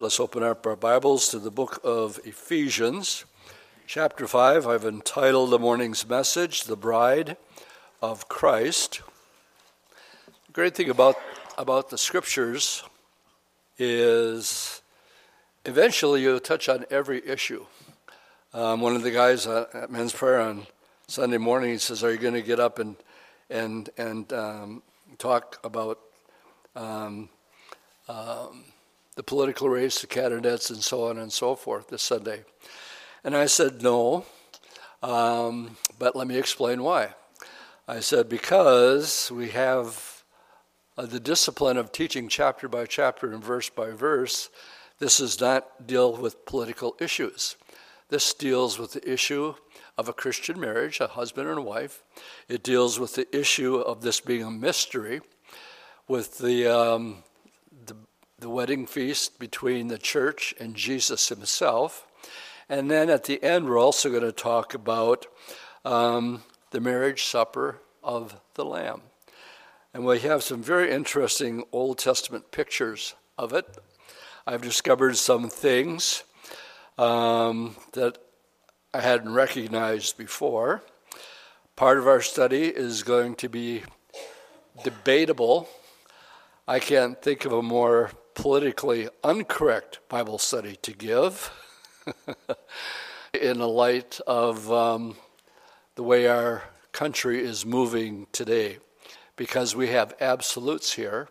Let's open up our Bibles to the book of Ephesians, chapter 5. I've entitled the morning's message, The Bride of Christ. The great thing about, about the scriptures is eventually you touch on every issue. Um, one of the guys at men's prayer on Sunday morning, he says, Are you going to get up and, and, and um, talk about um, um the political race, the candidates, and so on and so forth this Sunday. And I said, no, um, but let me explain why. I said, because we have uh, the discipline of teaching chapter by chapter and verse by verse, this does not deal with political issues. This deals with the issue of a Christian marriage, a husband and a wife. It deals with the issue of this being a mystery, with the um, the wedding feast between the church and Jesus himself. And then at the end, we're also going to talk about um, the marriage supper of the Lamb. And we have some very interesting Old Testament pictures of it. I've discovered some things um, that I hadn't recognized before. Part of our study is going to be debatable. I can't think of a more politically incorrect Bible study to give in the light of um, the way our country is moving today, because we have absolutes here,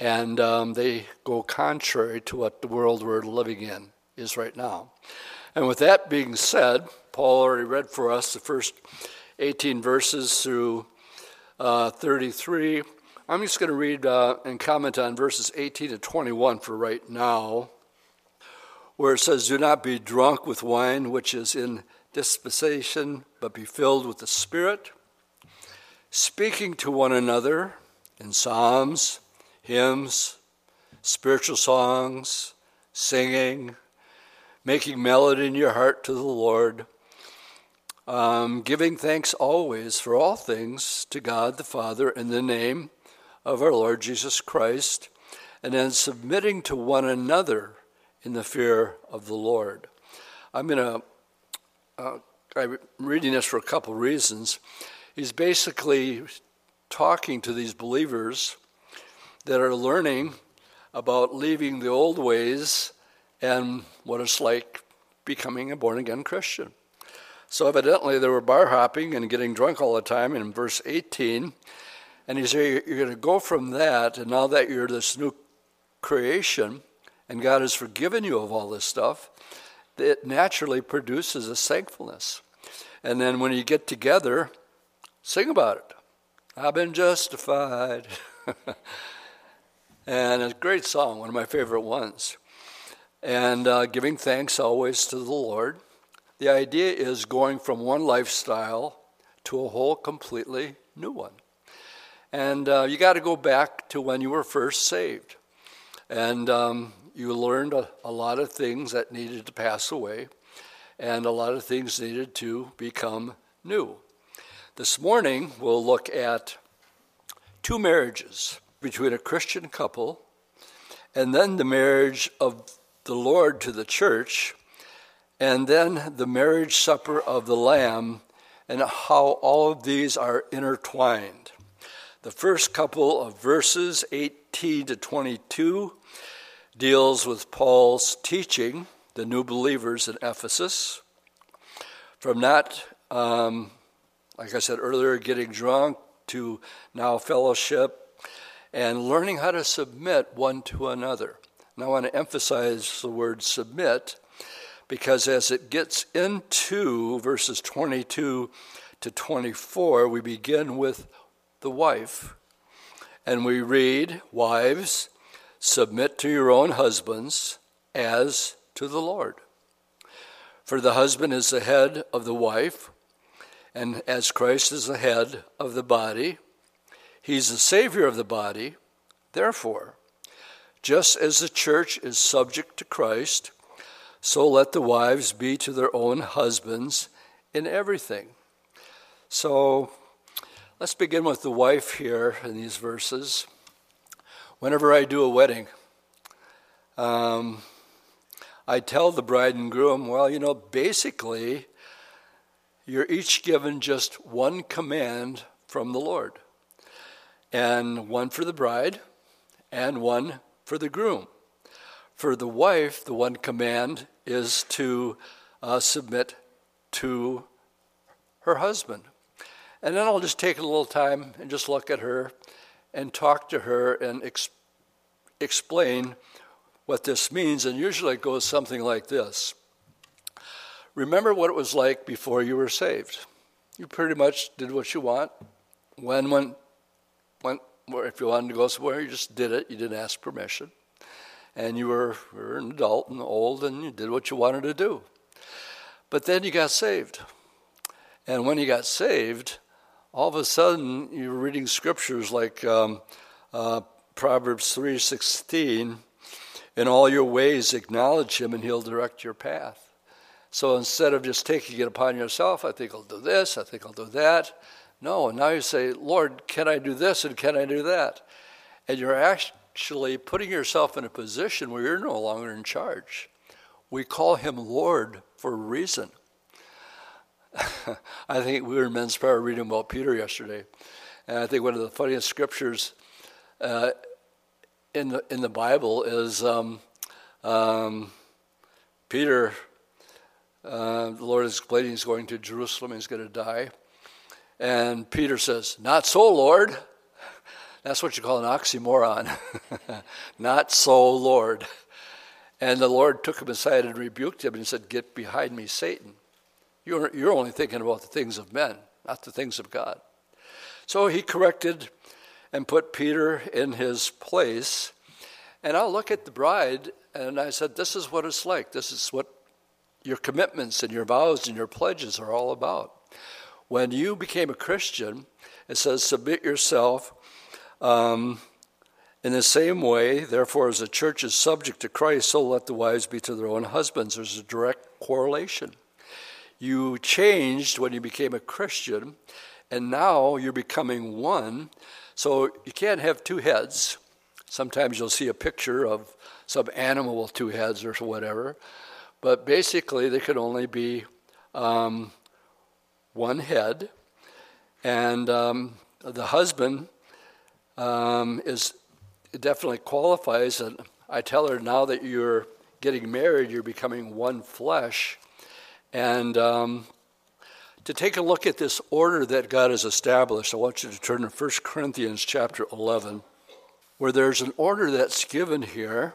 and um, they go contrary to what the world we're living in is right now. And with that being said, Paul already read for us the first 18 verses through uh, 33 I'm just going to read uh, and comment on verses 18 to 21 for right now, where it says, Do not be drunk with wine, which is in dispensation, but be filled with the Spirit, speaking to one another in psalms, hymns, spiritual songs, singing, making melody in your heart to the Lord. Um, giving thanks always for all things to God the Father in the name of our Lord Jesus Christ, and then submitting to one another in the fear of the Lord. I'm going to, uh, I'm reading this for a couple reasons. He's basically talking to these believers that are learning about leaving the old ways and what it's like becoming a born again Christian. So, evidently, they were bar hopping and getting drunk all the time. In verse 18, and he said, You're going to go from that, and now that you're this new creation, and God has forgiven you of all this stuff, it naturally produces a thankfulness. And then when you get together, sing about it. I've been justified. and a great song, one of my favorite ones. And uh, giving thanks always to the Lord. The idea is going from one lifestyle to a whole completely new one. And uh, you got to go back to when you were first saved. And um, you learned a, a, lot of things that needed to pass away, and a lot of things needed to become new. This morning, we'll look at two marriages between a Christian couple, and then the marriage of the Lord to the church, and then the marriage supper of the Lamb, and how all of these are intertwined. The first couple of verses, 18 to 22, deals with Paul's teaching the new believers in Ephesus. From that, um, like I said earlier, getting drunk to now fellowship and learning how to submit one to another. Now, I want to emphasize the word submit because as it gets into verses 22 to 24, we begin with the wife. And we read, Wives, submit to your own husbands as to the Lord. For the husband is the head of the wife, and as Christ is the head of the body, he's the Savior of the body. Therefore, just as the church is subject to Christ, so let the wives be to their own husbands in everything. So, Let's begin with the wife here in these verses. Whenever I do a wedding, um, I tell the bride and groom, well, you know, basically, you're each given just one command from the Lord, and one for the bride, and one for the groom. For the wife, the one command is to uh, submit to her husband. And then I'll just take a little time and just look at her and talk to her and ex- explain what this means. And usually it goes something like this Remember what it was like before you were saved. You pretty much did what you want. When, when, when, if you wanted to go somewhere, you just did it. You didn't ask permission. And you were, were an adult and old and you did what you wanted to do. But then you got saved. And when you got saved, all of a sudden you're reading scriptures like um, uh, Proverbs 3:16, in all your ways acknowledge him and he'll direct your path. So instead of just taking it upon yourself, I think I'll do this, I think I'll do that. No, now you say, Lord, can I do this and can I do that? And you're actually putting yourself in a position where you're no longer in charge. We call him Lord for a reason. I think we were in men's prayer reading about Peter yesterday, and I think one of the funniest scriptures uh, in the in the Bible is um, um, Peter. Uh, the Lord is explaining he's going to Jerusalem. He's going to die, and Peter says, "Not so, Lord." That's what you call an oxymoron. Not so, Lord. And the Lord took him aside and rebuked him and said, Get behind me, Satan. You're, you're only thinking about the things of men, not the things of God. So he corrected and put Peter in his place. And I'll look at the bride and I said, This is what it's like. This is what your commitments and your vows and your pledges are all about. When you became a Christian, it says, Submit yourself. Um, in the same way, therefore, as the church is subject to Christ, so let the wives be to their own husbands. There's a direct correlation. You changed when you became a Christian, and now you're becoming one. So you can't have two heads. Sometimes you'll see a picture of some animal with two heads or whatever, but basically there can only be um, one head, and um, the husband um, is definitely qualifies. And I tell her now that you're getting married, you're becoming one flesh. And um, to take a look at this order that God has established, I want you to turn to 1 Corinthians chapter 11, where there's an order that's given here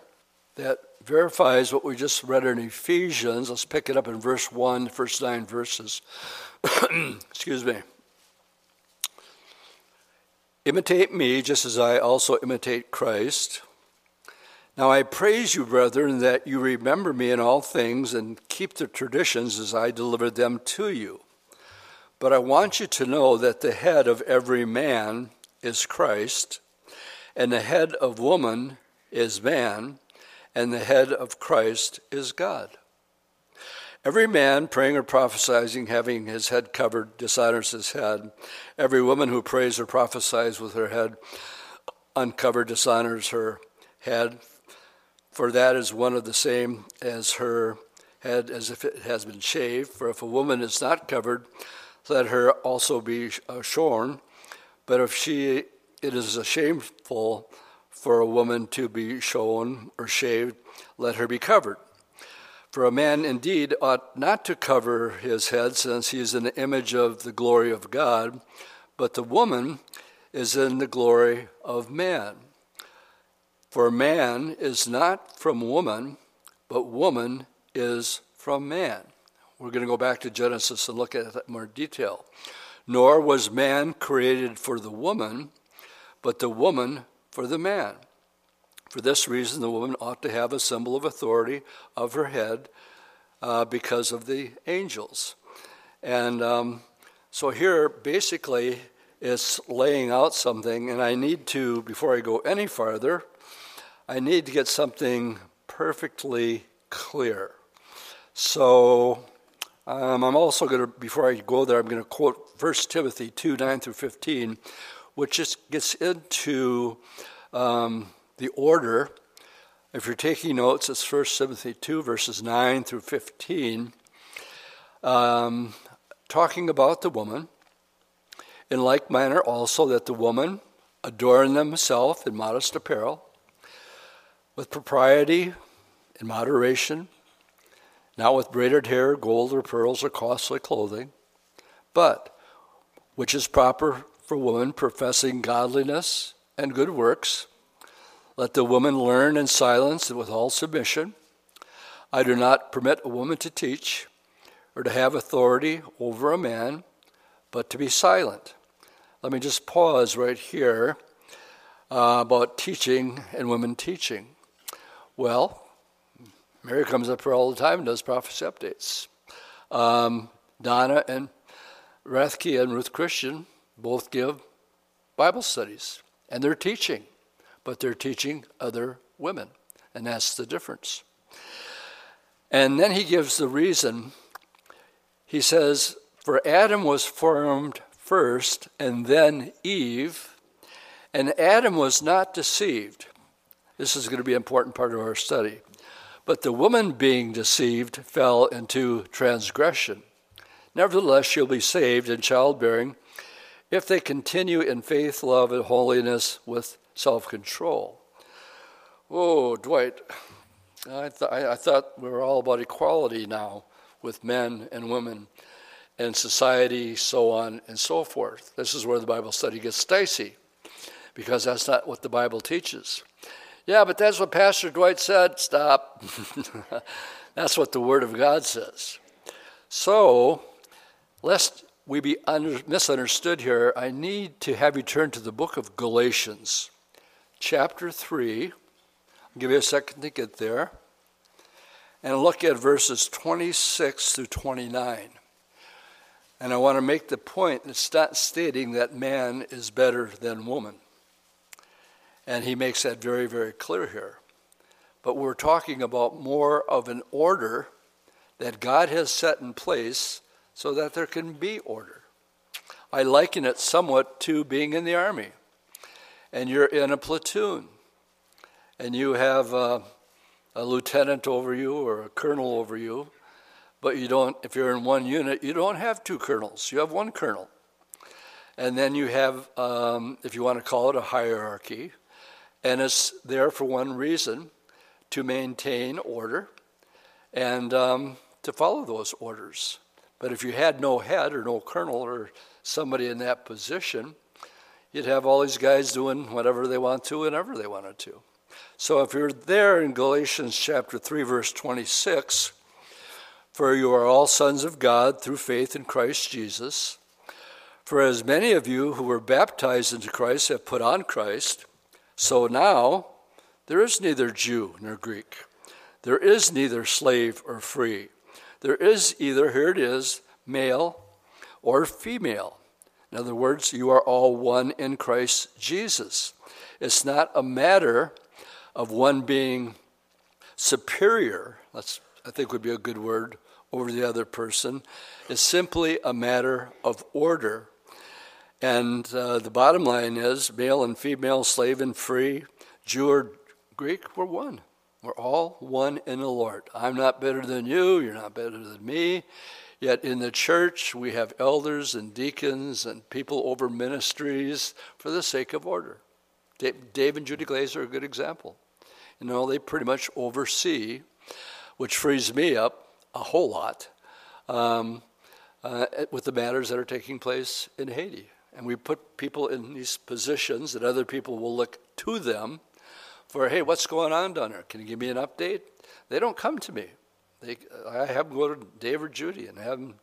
that verifies what we just read in Ephesians. Let's pick it up in verse 1, first nine verses. Excuse me. Imitate me just as I also imitate Christ. Now I praise you, brethren, that you remember me in all things and keep the traditions as I delivered them to you. But I want you to know that the head of every man is Christ, and the head of woman is man, and the head of Christ is God. Every man praying or prophesying, having his head covered, dishonors his head. Every woman who prays or prophesies with her head uncovered dishonors her head for that is one of the same as her head as if it has been shaved. For if a woman is not covered, let her also be uh, shorn. But if she, it is shameful for a woman to be shorn or shaved, let her be covered. For a man indeed ought not to cover his head, since he is in the image of the glory of God, but the woman is in the glory of man. For man is not from woman, but woman is from man. We're going to go back to Genesis and look at that more detail. Nor was man created for the woman, but the woman for the man. For this reason, the woman ought to have a symbol of authority of her head uh, because of the angels. And um, so here, basically, it's laying out something, and I need to, before I go any farther, I need to get something perfectly clear. So um, I'm also going to, before I go there, I'm going to quote 1 Timothy 2 9 through 15, which just gets into um, the order If you're taking notes, it's 1 Timothy 2, verses 9 through 15, um, talking about the woman. In like manner, also, that the woman adorn themselves in modest apparel, with propriety and moderation, not with braided hair, gold or pearls, or costly clothing, but which is proper for women professing godliness and good works. Let the woman learn in silence and with all submission. I do not permit a woman to teach or to have authority over a man, but to be silent. Let me just pause right here uh, about teaching and women teaching. Well, Mary comes up here all the time and does prophecy updates. Um, Donna and Rathke and Ruth Christian both give Bible studies, and they're teaching, but they're teaching other women, and that's the difference. And then he gives the reason. He says, For Adam was formed first, and then Eve, and Adam was not deceived. This is going to be an important part of our study. But the woman being deceived fell into transgression. Nevertheless, she'll be saved in childbearing if they continue in faith, love, and holiness with self control. Oh, Dwight, I, th- I thought we were all about equality now with men and women and society, so on and so forth. This is where the Bible study gets dicey because that's not what the Bible teaches. Yeah, but that's what Pastor Dwight said. Stop. that's what the Word of God says. So, lest we be under, misunderstood here, I need to have you turn to the book of Galatians, chapter 3. I'll give you a second to get there. And look at verses 26 through 29. And I want to make the point it's not stating that man is better than woman. And he makes that very, very clear here. But we're talking about more of an order that God has set in place so that there can be order. I liken it somewhat to being in the army. And you're in a platoon. And you have a, a lieutenant over you or a colonel over you. But you don't, if you're in one unit, you don't have two colonels. You have one colonel. And then you have, um, if you want to call it a hierarchy, and it's there for one reason to maintain order and um, to follow those orders. But if you had no head or no colonel or somebody in that position, you'd have all these guys doing whatever they want to whenever they wanted to. So if you're there in Galatians chapter 3, verse 26, for you are all sons of God through faith in Christ Jesus. For as many of you who were baptized into Christ have put on Christ, so now there is neither Jew nor Greek. There is neither slave or free. There is either, here it is, male or female. In other words, you are all one in Christ Jesus. It's not a matter of one being superior, that's, I think would be a good word, over the other person. It's simply a matter of order and uh, the bottom line is male and female, slave and free, Jew or Greek, we're one. We're all one in the Lord. I'm not better than you, you're not better than me. Yet in the church, we have elders and deacons and people over ministries for the sake of order. Dave and Judy Glazer are a good example. You know, they pretty much oversee, which frees me up a whole lot um, uh, with the matters that are taking place in Haiti. And we put people in these positions that other people will look to them for, hey, what's going on down there? Can you give me an update? They don't come to me. They, I have them go to Dave or Judy and have them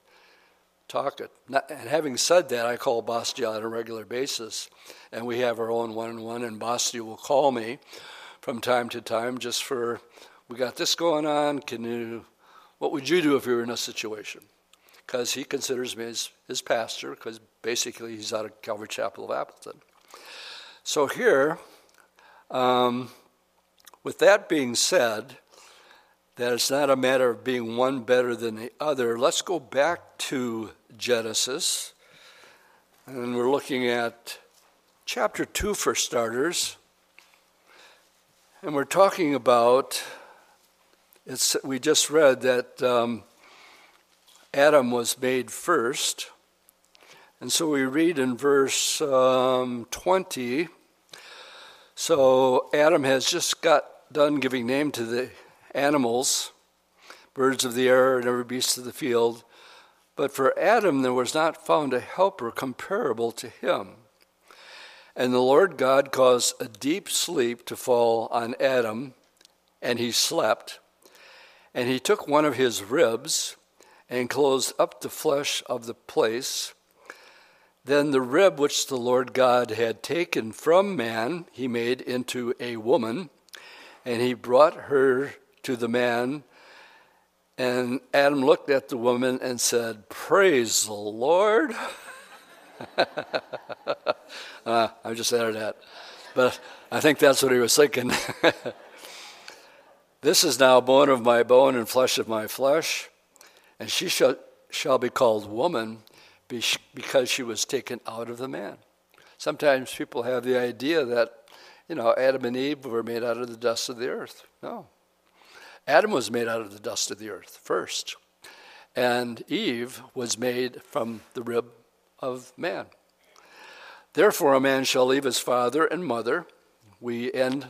talk it. Not, and having said that, I call Basti on a regular basis, and we have our own one-on-one, and Basti will call me from time to time just for, we got this going on, can you, what would you do if you were in a situation? Because he considers me as his pastor, because basically he's out of Calvary Chapel of Appleton. So here, um, with that being said, that it's not a matter of being one better than the other, let's go back to Genesis. And we're looking at chapter 2 for starters. And we're talking about, it's, we just read that um, Adam was made first. And so we read in verse um, 20 so Adam has just got done giving name to the animals, birds of the air and every beast of the field. But for Adam there was not found a helper comparable to him. And the Lord God caused a deep sleep to fall on Adam, and he slept. And he took one of his ribs and closed up the flesh of the place. Then the rib which the Lord God had taken from man, he made into a woman, and he brought her to the man. And Adam looked at the woman and said, Praise the Lord. uh, I just added that. But I think that's what he was thinking. this is now bone of my bone and flesh of my flesh, and she shall, shall be called woman because she was taken out of the man. Sometimes people have the idea that, you know, Adam and Eve were made out of the dust of the earth. No. Adam was made out of the dust of the earth first, and Eve was made from the rib of man. Therefore, a man shall leave his father and mother. We end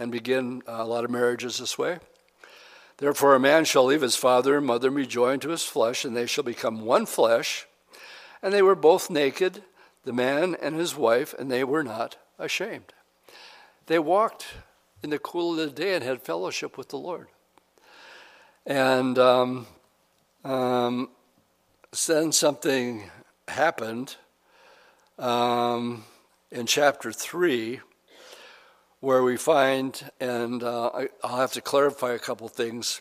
and begin uh, a lot of marriages this way. Therefore, a man shall leave his father and mother and be joined to his flesh, and they shall become one flesh. And they were both naked, the man and his wife, and they were not ashamed. They walked in the cool of the day and had fellowship with the Lord. And um, um, then something happened um, in chapter 3 where we find, and uh, I, I'll have to clarify a couple things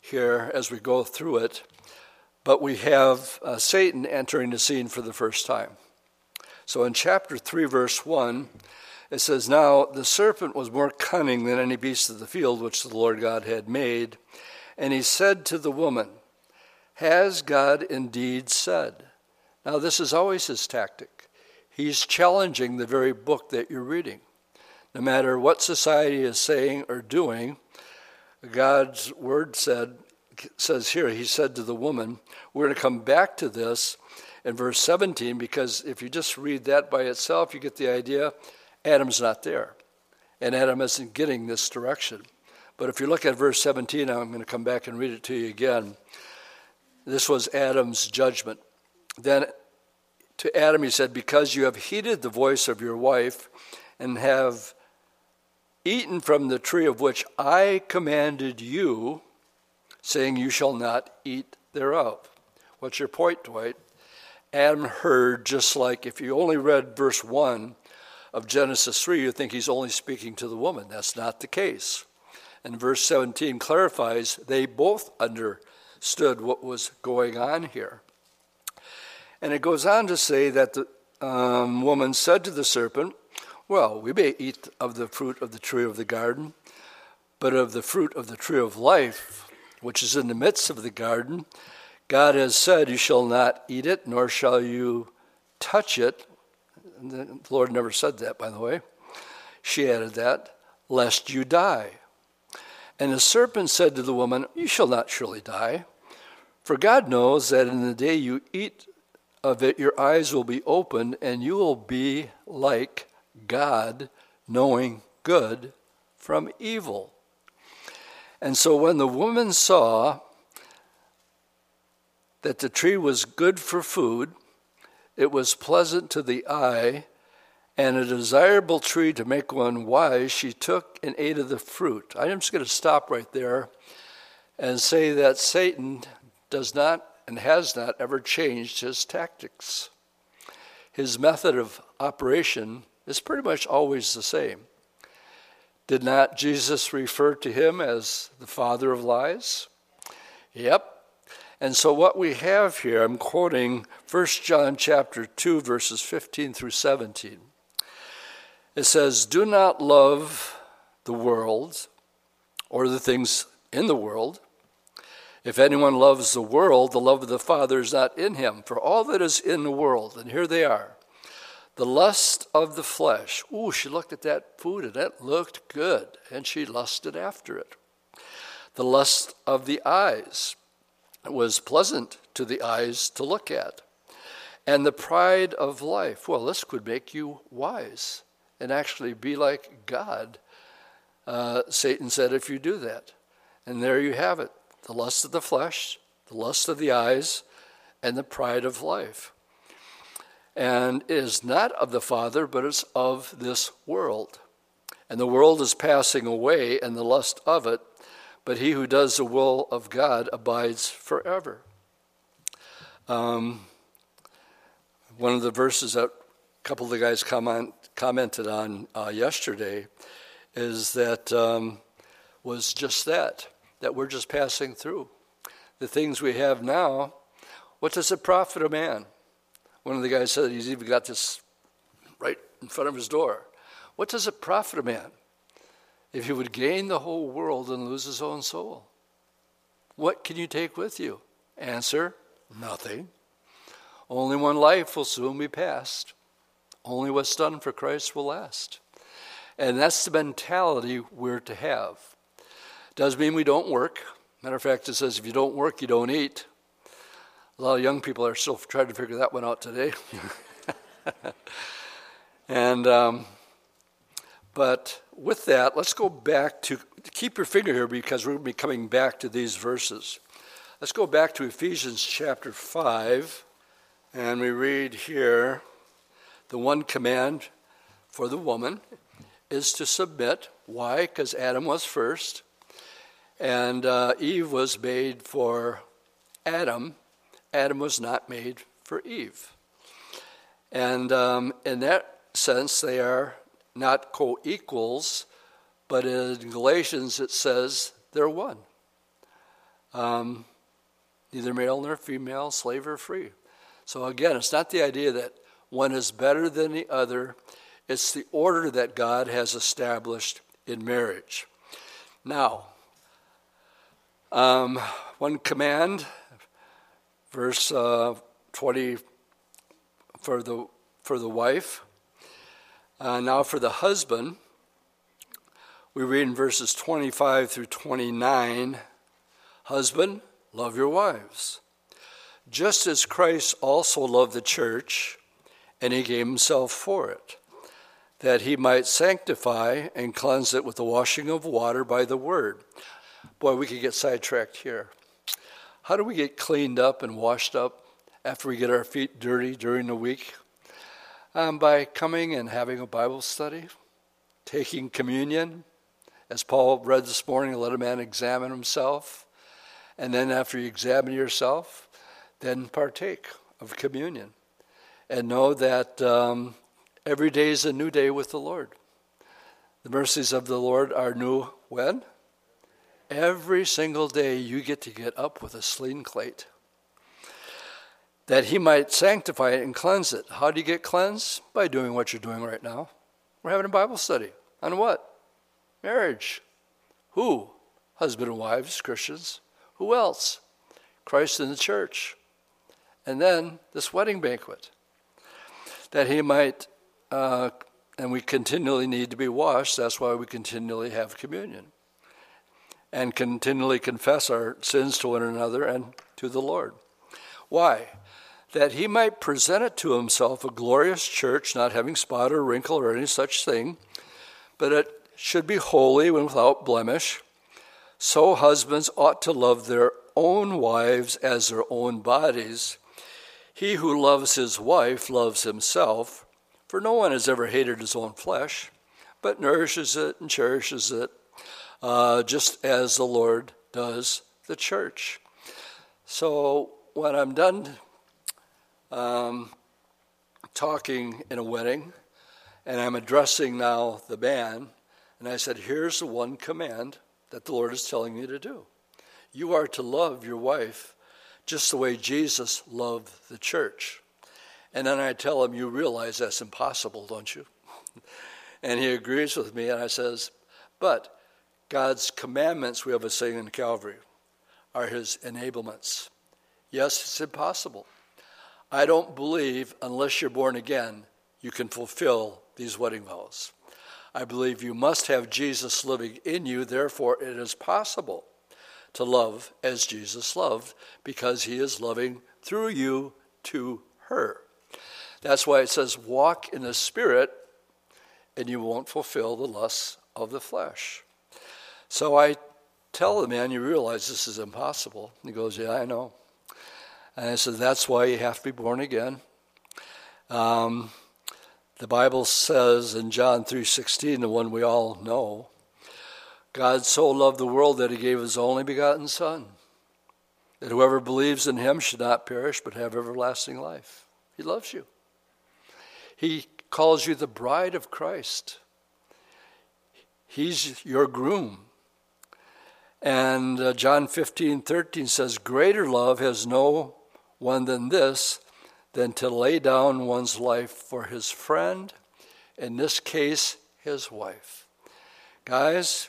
here as we go through it but we have uh, Satan entering the scene for the first time. So in chapter 3, verse 1, it says, Now the serpent was more cunning than any beast of the field which the Lord God had made. And he said to the woman, Has God indeed said? Now, this is always his tactic. He's challenging the very book that you're reading. No matter what society is saying or doing, God's word said, says here, he said to the woman, we're going to come back to this in verse 17 because if you just read that by itself, you get the idea Adam's not there. And Adam isn't getting this direction. But if you look at verse 17, I'm going to come back and read it to you again. This was Adam's judgment. Then to Adam he said, Because you have heeded the voice of your wife and have eaten from the tree of which I commanded you, saying, You shall not eat thereof. What's your point, Dwight? Adam heard just like if you only read verse 1 of Genesis 3, you think he's only speaking to the woman. That's not the case. And verse 17 clarifies they both understood what was going on here. And it goes on to say that the um, woman said to the serpent, Well, we may eat of the fruit of the tree of the garden, but of the fruit of the tree of life, which is in the midst of the garden, God has said, You shall not eat it, nor shall you touch it. The Lord never said that, by the way. She added that, lest you die. And the serpent said to the woman, You shall not surely die. For God knows that in the day you eat of it, your eyes will be opened, and you will be like God, knowing good from evil. And so when the woman saw that the tree was good for food, it was pleasant to the eye, and a desirable tree to make one wise, she took and ate of the fruit. I'm just going to stop right there and say that Satan does not and has not ever changed his tactics. His method of operation is pretty much always the same. Did not Jesus refer to him as the father of lies? Yep. And so what we have here, I'm quoting 1 John chapter 2 verses 15 through 17. It says, "Do not love the world or the things in the world. If anyone loves the world, the love of the Father is not in him. For all that is in the world, and here they are The lust of the flesh. Ooh, she looked at that food and that looked good, and she lusted after it. The lust of the eyes. It was pleasant to the eyes to look at. And the pride of life. Well, this could make you wise and actually be like God. Uh, Satan said, if you do that. And there you have it the lust of the flesh, the lust of the eyes, and the pride of life. And is not of the Father, but it's of this world. And the world is passing away, and the lust of it, but he who does the will of God abides forever. Um, one of the verses that a couple of the guys comment, commented on uh, yesterday is that um, was just that, that we're just passing through. The things we have now, what does it profit a man? One of the guys said he's even got this right in front of his door. What does it profit a man if he would gain the whole world and lose his own soul? What can you take with you? Answer nothing. Only one life will soon be passed. Only what's done for Christ will last. And that's the mentality we're to have. Does mean we don't work. Matter of fact, it says if you don't work, you don't eat. A lot of young people are still trying to figure that one out today. and um, but with that, let's go back to keep your finger here because we're going to be coming back to these verses. Let's go back to Ephesians chapter five, and we read here the one command for the woman is to submit. Why? Because Adam was first, and uh, Eve was made for Adam Adam was not made for Eve. And um, in that sense, they are not co equals, but in Galatians it says they're one. Um, neither male nor female, slave or free. So again, it's not the idea that one is better than the other, it's the order that God has established in marriage. Now, um, one command verse uh, 20 for the, for the wife. Uh, now, for the husband, we read in verses 25 through 29 Husband, love your wives, just as Christ also loved the church, and he gave himself for it, that he might sanctify and cleanse it with the washing of water by the word. Boy, we could get sidetracked here. How do we get cleaned up and washed up after we get our feet dirty during the week? Um, by coming and having a Bible study, taking communion. As Paul read this morning, let a man examine himself. And then after you examine yourself, then partake of communion. And know that um, every day is a new day with the Lord. The mercies of the Lord are new when? Every single day you get to get up with a clean plate. That he might sanctify it and cleanse it. How do you get cleansed? By doing what you're doing right now. We're having a Bible study. On what? Marriage. Who? Husband and wives, Christians. Who else? Christ and the church. And then this wedding banquet. That he might, uh, and we continually need to be washed. That's why we continually have communion and continually confess our sins to one another and to the Lord. Why? That he might present it to himself a glorious church, not having spot or wrinkle or any such thing, but it should be holy and without blemish. So husbands ought to love their own wives as their own bodies. He who loves his wife loves himself, for no one has ever hated his own flesh, but nourishes it and cherishes it uh, just as the Lord does the church. So when I'm done um, talking in a wedding, and I'm addressing now the man, and I said, Here's the one command that the Lord is telling you to do. You are to love your wife just the way Jesus loved the church. And then I tell him, You realize that's impossible, don't you? and he agrees with me, and I says, But God's commandments, we have a saying in Calvary, are his enablements. Yes, it's impossible. I don't believe, unless you're born again, you can fulfill these wedding vows. I believe you must have Jesus living in you, therefore, it is possible to love as Jesus loved because he is loving through you to her. That's why it says, walk in the Spirit, and you won't fulfill the lusts of the flesh. So I tell the man, You realize this is impossible. He goes, Yeah, I know. And I said, That's why you have to be born again. Um, the Bible says in John 3:16, the one we all know, God so loved the world that he gave his only begotten son, that whoever believes in him should not perish but have everlasting life. He loves you. He calls you the bride of Christ. He's your groom. And uh, John 15, 13 says, Greater love has no one than this, than to lay down one's life for his friend, in this case, his wife. Guys,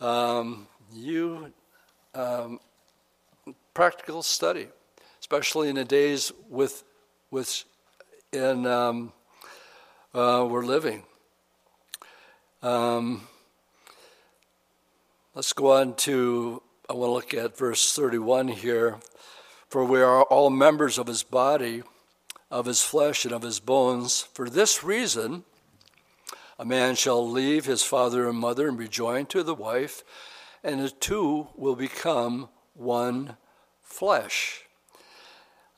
um, you, um, practical study, especially in the days with, with in um, uh, we're living. Um, let's go on to, I want to look at verse 31 here. For we are all members of his body of his flesh and of his bones. For this reason, a man shall leave his father and mother and be joined to the wife, and the two will become one flesh.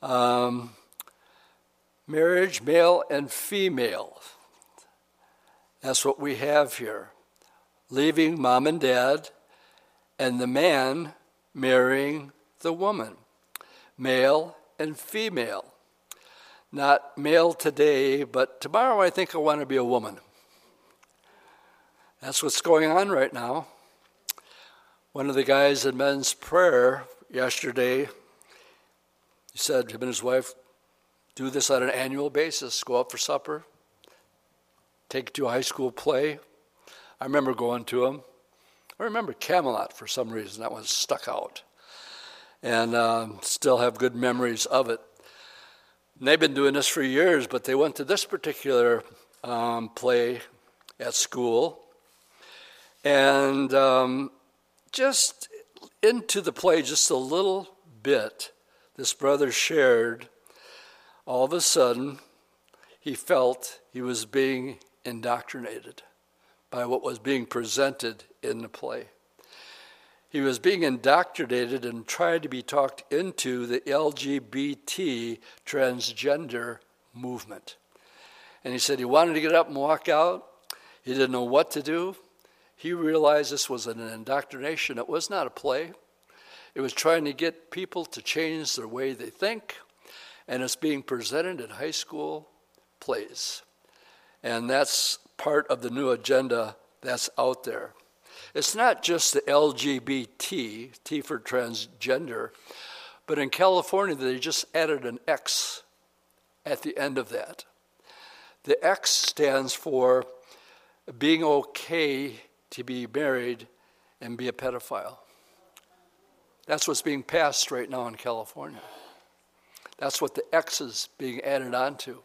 Um, marriage, male and female. That's what we have here. Leaving mom and dad, and the man marrying the woman. Male and female not male today, but tomorrow I think I want to be a woman. That's what's going on right now. One of the guys in men's prayer yesterday, he said him and his wife do this on an annual basis go out for supper, take to a high school play. I remember going to them. I remember Camelot for some reason, that one stuck out. And um, still have good memories of it. And they've been doing this for years, but they went to this particular um, play at school. And um, just into the play, just a little bit, this brother shared, all of a sudden, he felt he was being indoctrinated by what was being presented in the play. He was being indoctrinated and tried to be talked into the LGBT transgender movement. And he said he wanted to get up and walk out. He didn't know what to do. He realized this was an indoctrination. It was not a play. It was trying to get people to change their way they think, and it's being presented in high school plays. And that's part of the new agenda that's out there. It's not just the LGBT, T for transgender, but in California they just added an X at the end of that. The X stands for being okay to be married and be a pedophile. That's what's being passed right now in California. That's what the X is being added onto.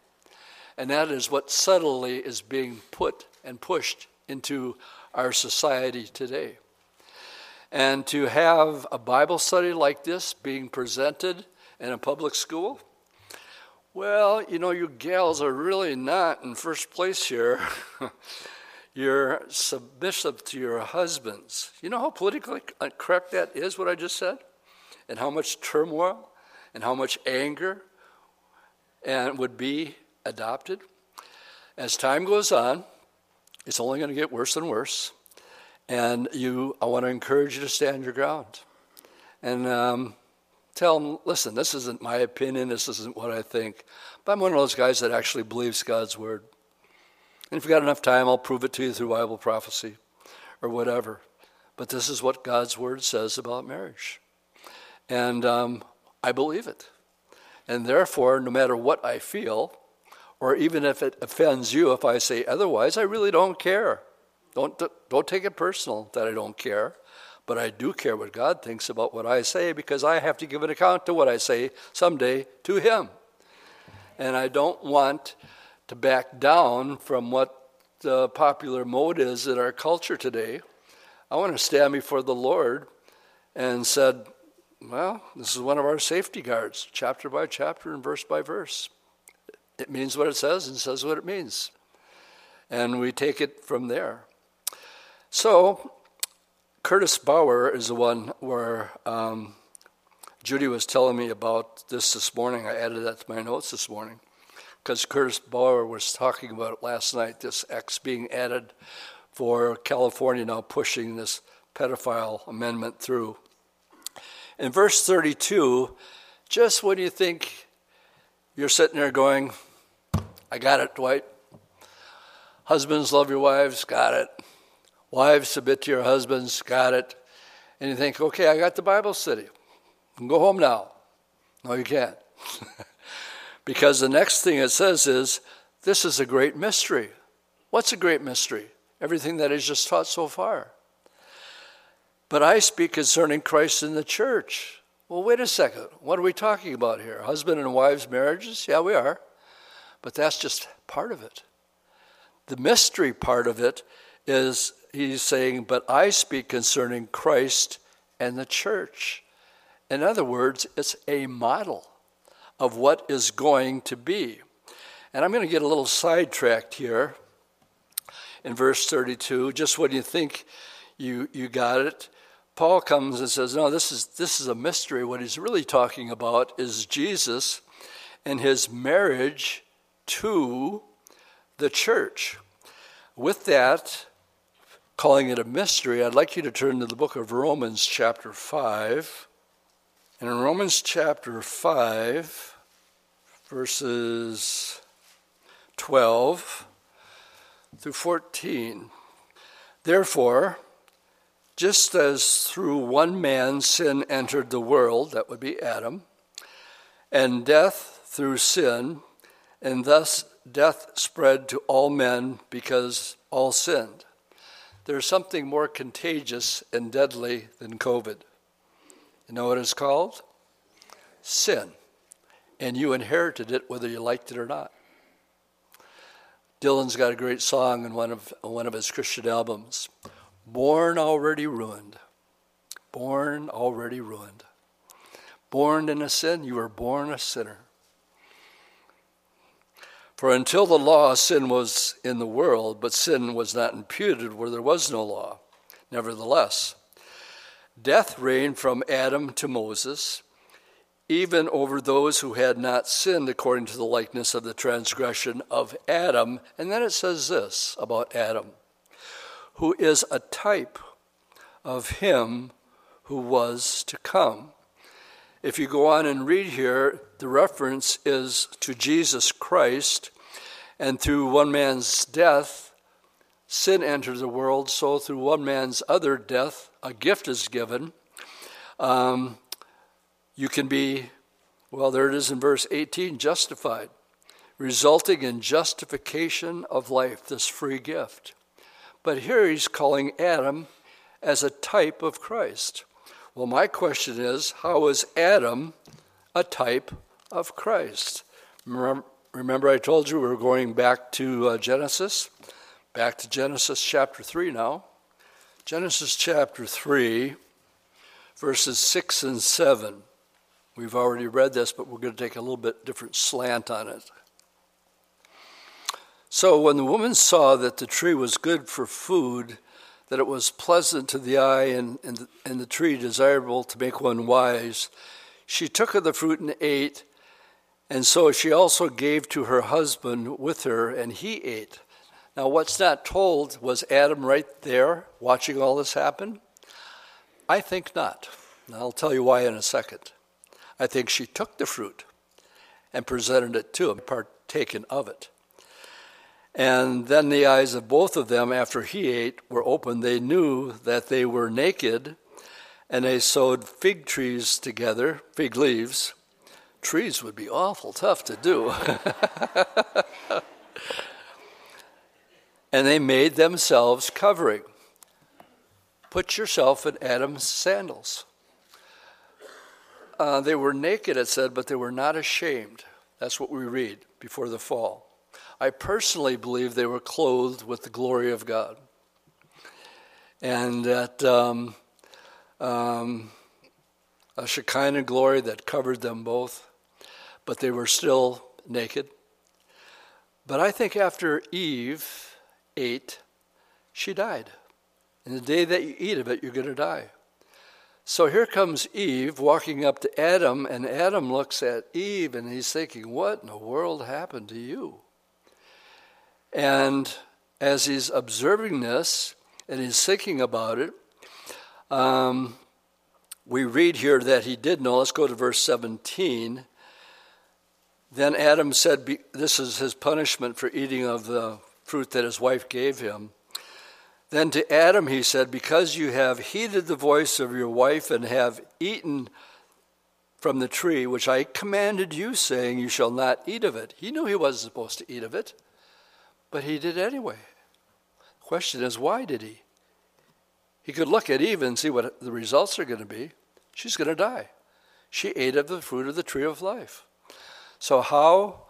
And that is what subtly is being put and pushed into our society today. And to have a Bible study like this being presented in a public school, well, you know, you gals are really not in first place here. You're submissive to your husbands. You know how politically uh, correct that is, what I just said? And how much turmoil and how much anger and would be adopted? As time goes on, it's only going to get worse and worse. And you, I want to encourage you to stand your ground. And um, tell them, listen, this isn't my opinion, this isn't what I think. But I'm one of those guys that actually believes God's word. And if you've got enough time, I'll prove it to you through Bible prophecy or whatever. But this is what God's word says about marriage. And um, I believe it. And therefore, no matter what I feel, or even if it offends you if I say otherwise, I really don't care. Don't, don't take it personal that I don't care, but I do care what God thinks about what I say because I have to give an account to what I say someday to Him. And I don't want to back down from what the popular mode is in our culture today. I want to stand before the Lord and said, well, this is one of our safety guards, chapter by chapter and verse by verse. It means what it says and says what it means. And we take it from there. So, Curtis Bauer is the one where um, Judy was telling me about this this morning. I added that to my notes this morning because Curtis Bauer was talking about it last night, this X being added for California now pushing this pedophile amendment through. In verse 32, just when you think you're sitting there going, I got it, Dwight. Husbands, love your wives, got it. Wives, submit to your husbands, got it. And you think, okay, I got the Bible study. Go home now. No, you can't. because the next thing it says is, this is a great mystery. What's a great mystery? Everything that is just taught so far. But I speak concerning Christ in the church. Well, wait a second. What are we talking about here? Husband and wives' marriages? Yeah, we are. But that's just part of it. The mystery part of it is he's saying, But I speak concerning Christ and the church. In other words, it's a model of what is going to be. And I'm going to get a little sidetracked here in verse 32. Just when you think you, you got it, Paul comes and says, No, this is, this is a mystery. What he's really talking about is Jesus and his marriage to the church. With that, calling it a mystery, I'd like you to turn to the book of Romans, chapter 5. And in Romans chapter 5, verses 12 through 14, therefore, just as through one man sin entered the world, that would be Adam, and death through sin, and thus death spread to all men because all sinned. There's something more contagious and deadly than COVID. You know what it's called? Sin. And you inherited it whether you liked it or not. Dylan's got a great song in one of, one of his Christian albums Born already ruined. Born already ruined. Born in a sin, you were born a sinner. For until the law, sin was in the world, but sin was not imputed where there was no law. Nevertheless, Death reigned from Adam to Moses, even over those who had not sinned according to the likeness of the transgression of Adam. And then it says this about Adam, who is a type of him who was to come. If you go on and read here, the reference is to Jesus Christ, and through one man's death, sin entered the world, so through one man's other death, a gift is given. Um, you can be, well, there it is in verse 18, justified, resulting in justification of life, this free gift. But here he's calling Adam as a type of Christ. Well, my question is how is Adam a type of Christ? Remember, I told you we are going back to uh, Genesis? Back to Genesis chapter 3 now. Genesis chapter 3, verses 6 and 7. We've already read this, but we're going to take a little bit different slant on it. So when the woman saw that the tree was good for food, that it was pleasant to the eye, and, and, the, and the tree desirable to make one wise, she took of the fruit and ate, and so she also gave to her husband with her, and he ate. Now, what's not told was Adam right there watching all this happen? I think not. And I'll tell you why in a second. I think she took the fruit and presented it to him, partaken of it. And then the eyes of both of them, after he ate, were opened. They knew that they were naked, and they sewed fig trees together, fig leaves. Trees would be awful tough to do. and they made themselves covering. Put yourself in Adam's sandals. Uh, they were naked, it said, but they were not ashamed. That's what we read before the fall. I personally believe they were clothed with the glory of God. And that um, um, a Shekinah glory that covered them both, but they were still naked. But I think after Eve ate, she died. And the day that you eat of it, you're going to die. So here comes Eve walking up to Adam, and Adam looks at Eve and he's thinking, What in the world happened to you? And as he's observing this and he's thinking about it, um, we read here that he did know. Let's go to verse 17. Then Adam said, This is his punishment for eating of the fruit that his wife gave him. Then to Adam he said, Because you have heeded the voice of your wife and have eaten from the tree which I commanded you, saying, You shall not eat of it. He knew he wasn't supposed to eat of it, but he did anyway. The question is, why did he? He could look at Eve and see what the results are going to be. She's going to die. She ate of the fruit of the tree of life. So, how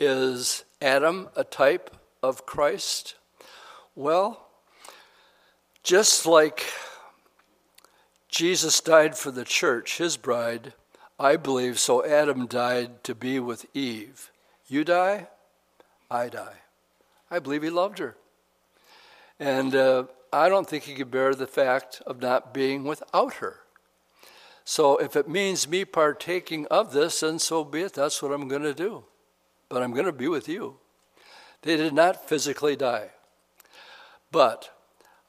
is Adam a type of Christ? Well, just like Jesus died for the church, his bride, I believe, so Adam died to be with Eve. You die, I die. I believe he loved her. And uh, I don't think he could bear the fact of not being without her. So if it means me partaking of this, then so be it. That's what I'm going to do. But I'm going to be with you. They did not physically die. But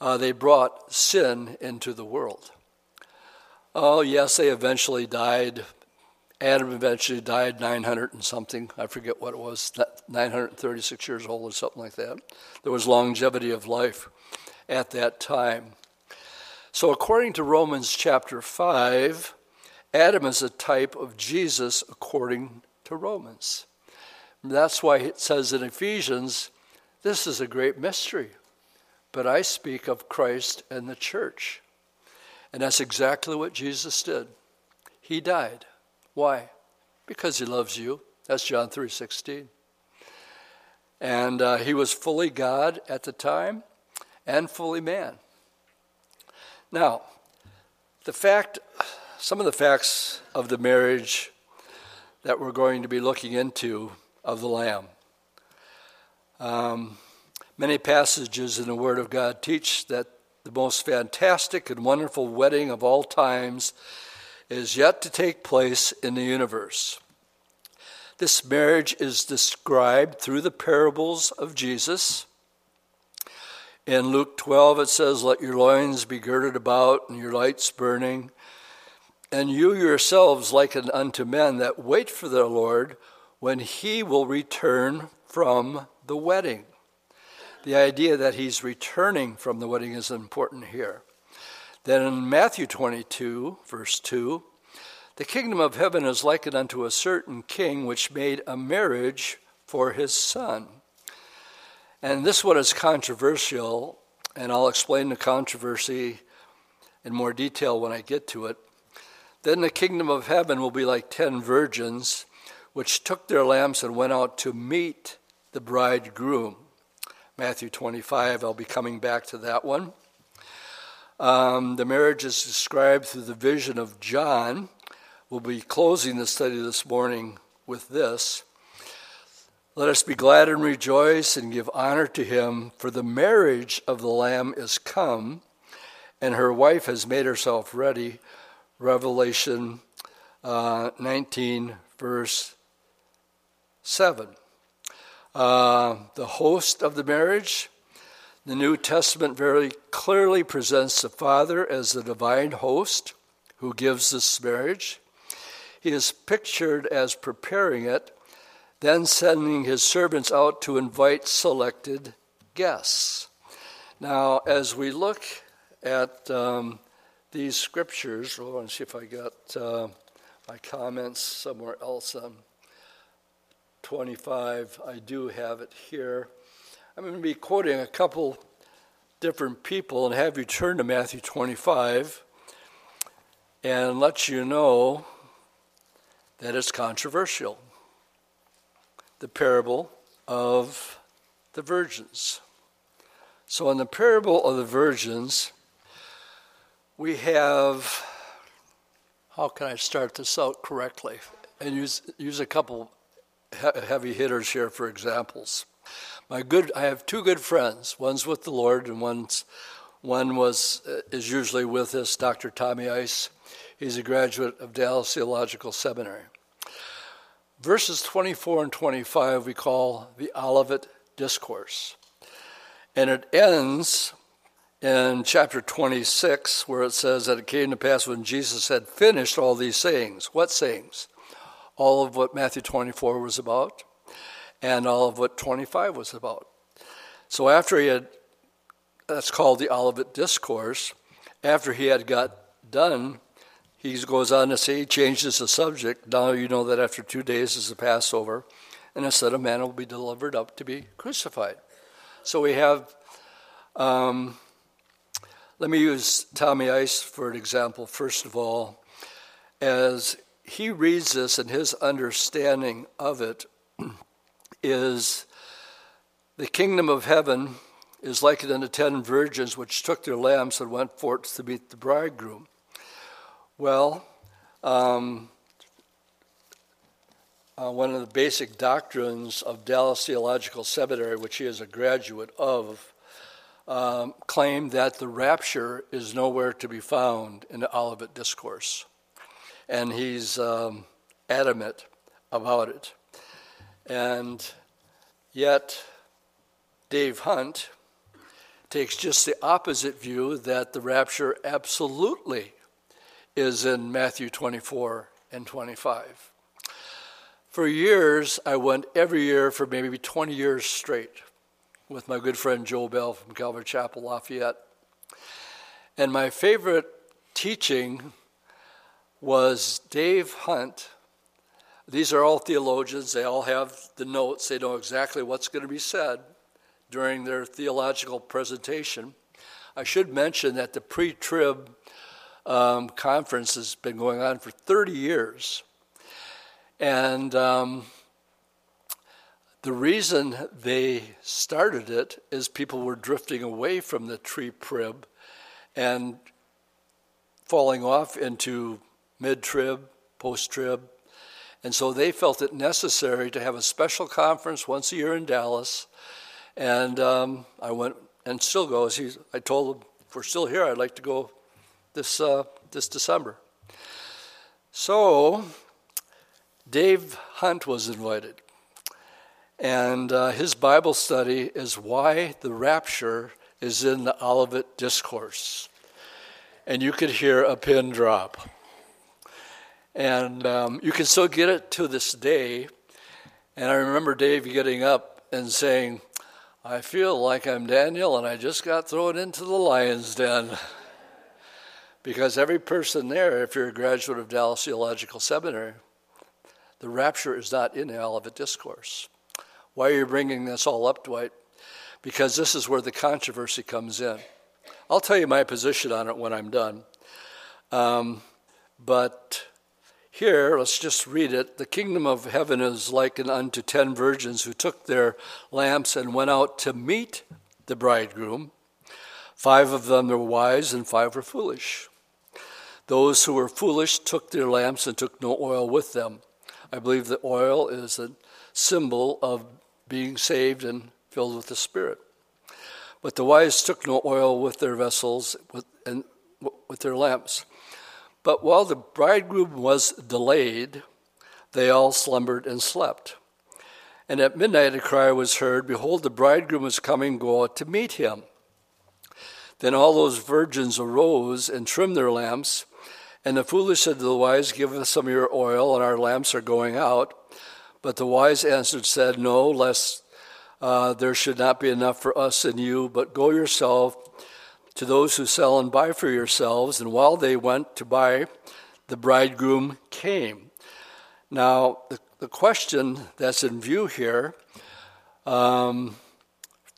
uh, they brought sin into the world. Oh, yes, they eventually died. Adam eventually died 900 and something. I forget what it was, 936 years old or something like that. There was longevity of life at that time. So, according to Romans chapter 5, Adam is a type of Jesus according to Romans. That's why it says in Ephesians, this is a great mystery but I speak of Christ and the church. And that's exactly what Jesus did. He died. Why? Because he loves you. That's John 3:16. And uh, he was fully God at the time and fully man. Now, the fact, some of the facts of the marriage that we're going to be looking into of the Lamb. Um, Many passages in the Word of God teach that the most fantastic and wonderful wedding of all times is yet to take place in the universe. This marriage is described through the parables of Jesus. In Luke 12, it says, Let your loins be girded about and your lights burning. And you yourselves liken unto men that wait for their Lord when he will return from the wedding. The idea that he's returning from the wedding is important here. Then in Matthew 22, verse 2, the kingdom of heaven is likened unto a certain king which made a marriage for his son. And this one is controversial, and I'll explain the controversy in more detail when I get to it. Then the kingdom of heaven will be like ten virgins which took their lamps and went out to meet the bridegroom. Matthew 25. I'll be coming back to that one. Um, the marriage is described through the vision of John. We'll be closing the study this morning with this. Let us be glad and rejoice and give honor to him, for the marriage of the Lamb is come, and her wife has made herself ready. Revelation uh, 19, verse 7 uh, the host of the marriage. The New Testament very clearly presents the Father as the divine host who gives this marriage. He is pictured as preparing it, then sending his servants out to invite selected guests. Now, as we look at um, these scriptures, oh, let's see if I got uh, my comments somewhere else. Um, 25. I do have it here. I'm going to be quoting a couple different people and have you turn to Matthew 25 and let you know that it's controversial. The parable of the virgins. So, in the parable of the virgins, we have how can I start this out correctly and use use a couple heavy hitters here for examples. My good, I have two good friends. One's with the Lord, and one's one was uh, is usually with us, Dr. Tommy Ice. He's a graduate of Dallas Theological Seminary. Verses 24 and 25 we call the Olivet Discourse. And it ends in chapter 26, where it says that it came to pass when Jesus had finished all these sayings. What sayings? All of what Matthew 24 was about, and all of what 25 was about. So after he had, that's called the Olivet Discourse, after he had got done he goes on to say, he changes the subject. Now you know that after two days is the Passover, and a Son of Man will be delivered up to be crucified. So we have, um, let me use Tommy Ice for an example, first of all. As he reads this and his understanding of it is the kingdom of heaven is likened unto ten virgins which took their lamps and went forth to meet the bridegroom. Well, um, uh, one of the basic doctrines of Dallas Theological Seminary, which he is a graduate of, um, claimed that the rapture is nowhere to be found in the Olivet Discourse. And he's um, adamant about it. And yet, Dave Hunt takes just the opposite view that the rapture absolutely is in Matthew 24 and 25. For years, I went every year for maybe 20 years straight with my good friend Joe Bell from Calvary Chapel, Lafayette. And my favorite teaching was Dave Hunt. These are all theologians, they all have the notes, they know exactly what's going to be said during their theological presentation. I should mention that the pre trib um, conference has been going on for 30 years. And um, the reason they started it is people were drifting away from the pre trib and falling off into mid trib, post trib. And so they felt it necessary to have a special conference once a year in Dallas. And um, I went and still go. I told them, if we're still here, I'd like to go this, uh, this December. So, Dave Hunt was invited. And uh, his Bible study is why the rapture is in the Olivet Discourse. And you could hear a pin drop. And um, you can still get it to this day. And I remember Dave getting up and saying, I feel like I'm Daniel and I just got thrown into the lion's den. Because every person there, if you're a graduate of Dallas Theological Seminary, the rapture is not in the Olivet Discourse. Why are you bringing this all up, Dwight? Because this is where the controversy comes in. I'll tell you my position on it when I'm done. Um, but here, let's just read it. The kingdom of heaven is likened unto ten virgins who took their lamps and went out to meet the bridegroom. Five of them were wise and five were foolish. Those who were foolish took their lamps and took no oil with them. I believe that oil is a symbol of being saved and filled with the Spirit. But the wise took no oil with their vessels with, and with their lamps. But while the bridegroom was delayed, they all slumbered and slept. And at midnight a cry was heard Behold, the bridegroom is coming, go out to meet him. Then all those virgins arose and trimmed their lamps. And the foolish said to the wise, Give us some of your oil, and our lamps are going out. But the wise answered, said, No, lest uh, there should not be enough for us and you, but go yourself to those who sell and buy for yourselves. And while they went to buy, the bridegroom came. Now, the, the question that's in view here, um,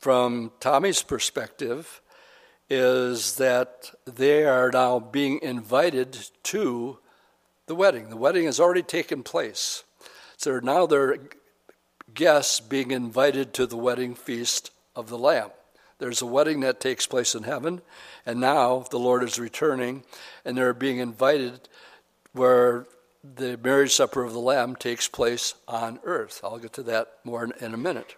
from Tommy's perspective, is that they are now being invited to the wedding. The wedding has already taken place. So now they're guests being invited to the wedding feast of the Lamb. There's a wedding that takes place in heaven, and now the Lord is returning, and they're being invited where the marriage supper of the Lamb takes place on earth. I'll get to that more in, a minute.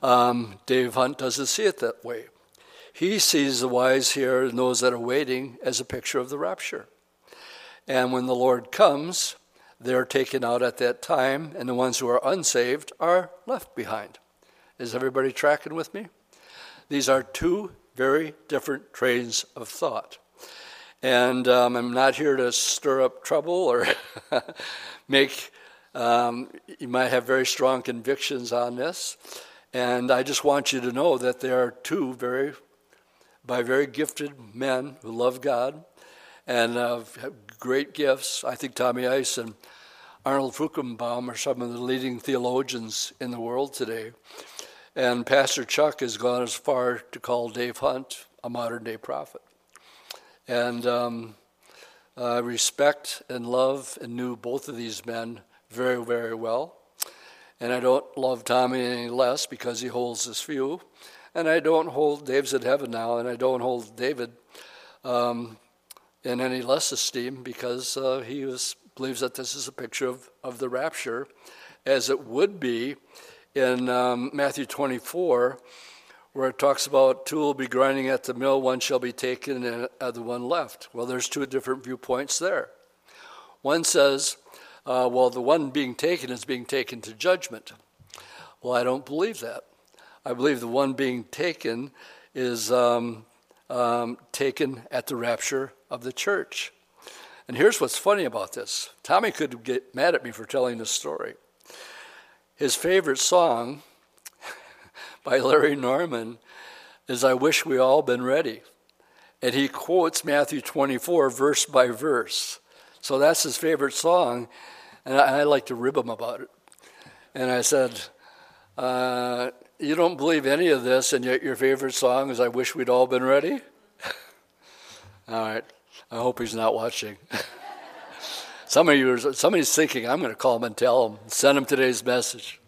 Um, Dave Hunt doesn't see it that way. He sees the wise here and those that are waiting as a picture of the rapture. And when the Lord comes, they're taken out at that time, and the ones who are unsaved are left behind. Is everybody tracking with me? These are two very different trains of thought. And um, I'm not here to stir up trouble or make, um, you might have very strong convictions on this. And I just want you to know that there are two very, by very gifted men who love God and uh, have great gifts. I think Tommy Ice and Arnold Fruchtenbaum are some of the leading theologians in the world today. And Pastor Chuck has gone as far to call Dave Hunt a modern day prophet. And um, I respect and love and knew both of these men very, very well. And I don't love Tommy any less because he holds this view. And I don't hold, Dave's in heaven now, and I don't hold David um, in any less esteem because uh, he was, believes that this is a picture of, of the rapture, as it would be in um, Matthew 24, where it talks about two will be grinding at the mill, one shall be taken, and the other one left. Well, there's two different viewpoints there. One says, uh, well, the one being taken is being taken to judgment. Well, I don't believe that. I believe the one being taken is um, um, taken at the rapture of the church. And here's what's funny about this Tommy could get mad at me for telling this story. His favorite song by Larry Norman is I Wish We All Been Ready. And he quotes Matthew 24 verse by verse. So that's his favorite song. And I, I like to rib him about it. And I said, uh, You don't believe any of this, and yet your favorite song is I Wish We'd All Been Ready? all right. I hope he's not watching. Some of you, are, somebody's thinking, I'm going to call them and tell them, send them today's message.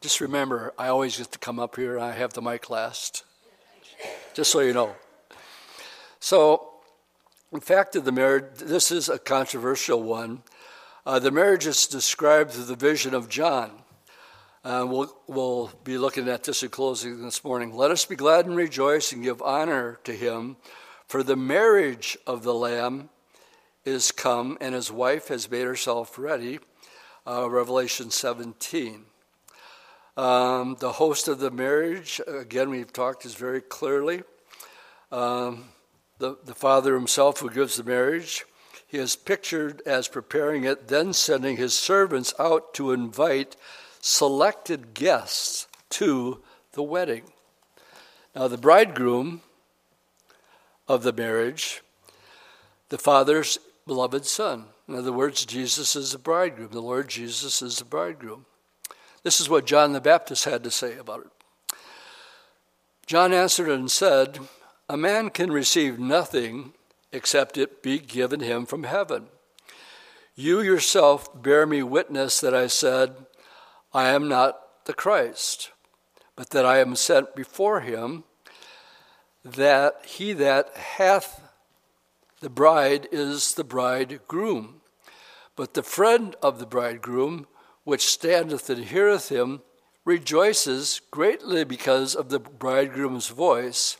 Just remember, I always get to come up here and I have the mic last. Just so you know. So, in fact, of the marriage, this is a controversial one. Uh, the marriage is described through the vision of John. Uh, we'll, we'll be looking at this in closing this morning. Let us be glad and rejoice and give honor to him, for the marriage of the Lamb is come, and his wife has made herself ready. Uh, Revelation 17. Um, the host of the marriage, again, we've talked this very clearly. Um, the, the father himself who gives the marriage, he is pictured as preparing it, then sending his servants out to invite selected guests to the wedding. Now, the bridegroom of the marriage, the father's beloved Son. In other words, Jesus is the bridegroom. The Lord Jesus is the bridegroom. This is what John the Baptist had to say about it. John answered and said, A man can receive nothing except it be given him from heaven. You yourself bear me witness that I said, I am not the Christ, but that I am sent before him, that he that hath the bride is the bridegroom. But the friend of the bridegroom, which standeth and heareth him, rejoices greatly because of the bridegroom's voice.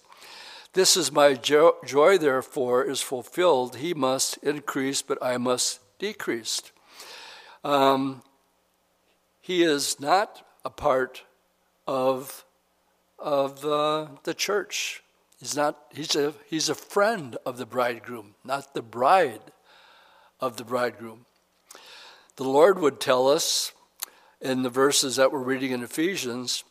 This is my jo- joy, therefore, is fulfilled. He must increase, but I must decrease. Um, he is not a part of, of uh, the church. He's not, he's a, he's a friend of the bridegroom, not the bride of the bridegroom. The Lord would tell us in the verses that we're reading in Ephesians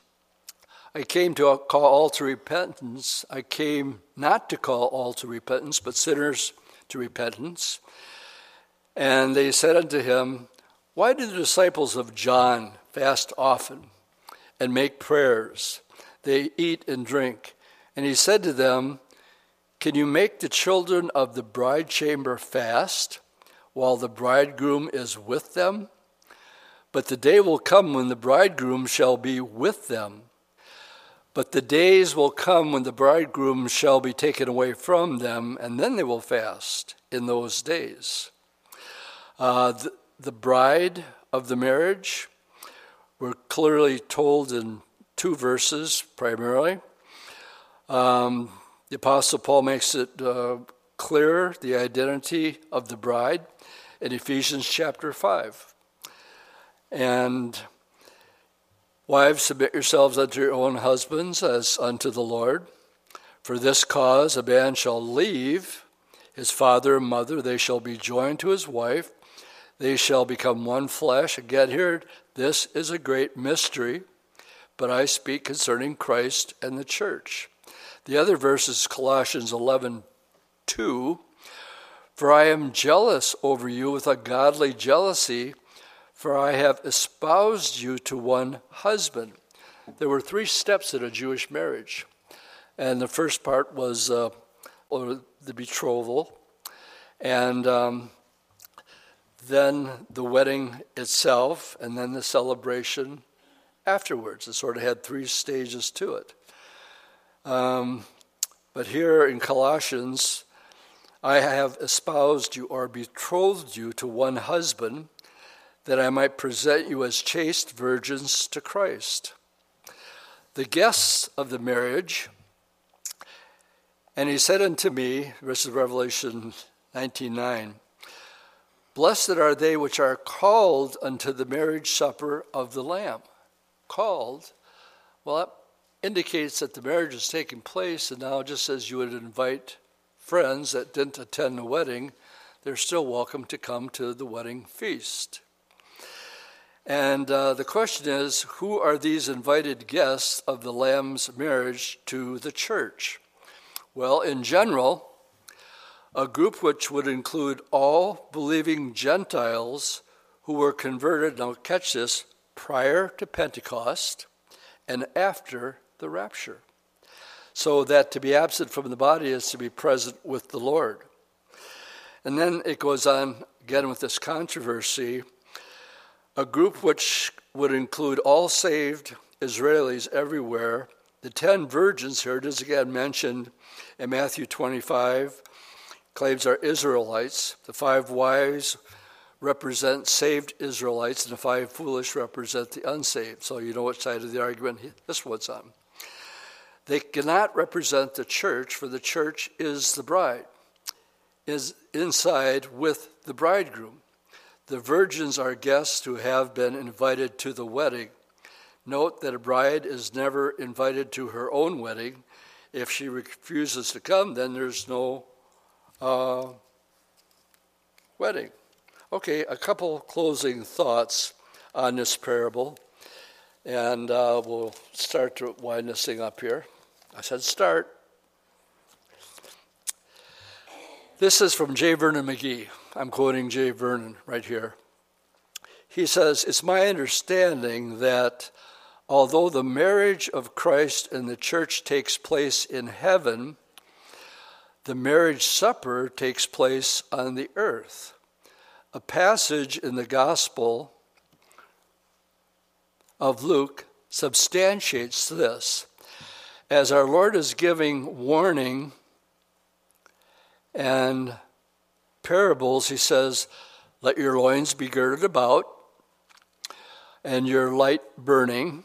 I came to call all to repentance. I came not to call all to repentance, but sinners to repentance. And they said unto him, Why do the disciples of John fast often and make prayers? They eat and drink. And he said to them, Can you make the children of the bride chamber fast while the bridegroom is with them? But the day will come when the bridegroom shall be with them. But the days will come when the bridegroom shall be taken away from them, and then they will fast in those days. Uh, the, the bride of the marriage, we're clearly told in two verses primarily. Um, the Apostle Paul makes it uh, clear the identity of the bride in Ephesians chapter 5. And wives, submit yourselves unto your own husbands as unto the Lord. For this cause a man shall leave his father and mother, they shall be joined to his wife, they shall become one flesh. Again, here, this is a great mystery, but I speak concerning Christ and the church. The other verse is Colossians 11 2. For I am jealous over you with a godly jealousy, for I have espoused you to one husband. There were three steps in a Jewish marriage. And the first part was uh, the betrothal, and um, then the wedding itself, and then the celebration afterwards. It sort of had three stages to it. Um, but here in Colossians, I have espoused you or betrothed you to one husband, that I might present you as chaste virgins to Christ. The guests of the marriage, and he said unto me, verse of Revelation 19:9, Blessed are they which are called unto the marriage supper of the Lamb. Called, well, indicates that the marriage is taking place, and now just as you would invite friends that didn't attend the wedding, they're still welcome to come to the wedding feast. And uh, the question is who are these invited guests of the Lamb's marriage to the church? Well, in general, a group which would include all believing Gentiles who were converted, now catch this, prior to Pentecost and after the rapture so that to be absent from the body is to be present with the Lord. And then it goes on again with this controversy a group which would include all saved Israelis everywhere. The ten virgins here, it is again mentioned in Matthew 25, claims are Israelites. The five wise represent saved Israelites, and the five foolish represent the unsaved. So you know what side of the argument this one's on. They cannot represent the church, for the church is the bride, is inside with the bridegroom. The virgins are guests who have been invited to the wedding. Note that a bride is never invited to her own wedding. If she refuses to come, then there's no uh, wedding. Okay, a couple closing thoughts on this parable, and uh, we'll start to wind this thing up here. I said, start. This is from J. Vernon McGee. I'm quoting J. Vernon right here. He says, It's my understanding that although the marriage of Christ and the church takes place in heaven, the marriage supper takes place on the earth. A passage in the Gospel of Luke substantiates this as our Lord is giving warning and parables, he says, Let your loins be girded about and your light burning,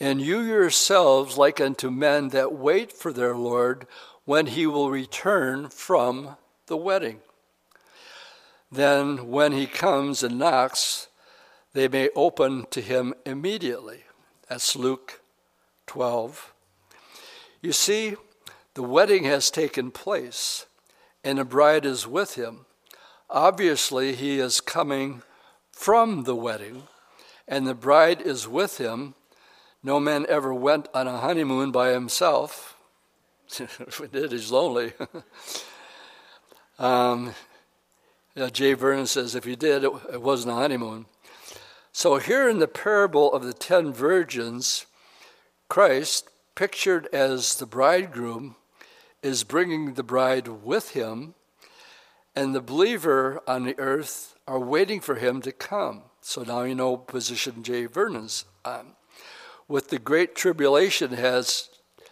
and you yourselves like unto men that wait for their Lord when he will return from the wedding. Then, when he comes and knocks, they may open to him immediately. That's Luke 12. You see, the wedding has taken place and the bride is with him. Obviously, he is coming from the wedding and the bride is with him. No man ever went on a honeymoon by himself. if he did, he's lonely. um, you know, J. Vernon says if he did, it, it wasn't a honeymoon. So, here in the parable of the ten virgins, Christ pictured as the bridegroom, is bringing the bride with him, and the believer on the earth are waiting for him to come. So now you know position J. Vernon's on. With the great tribulation has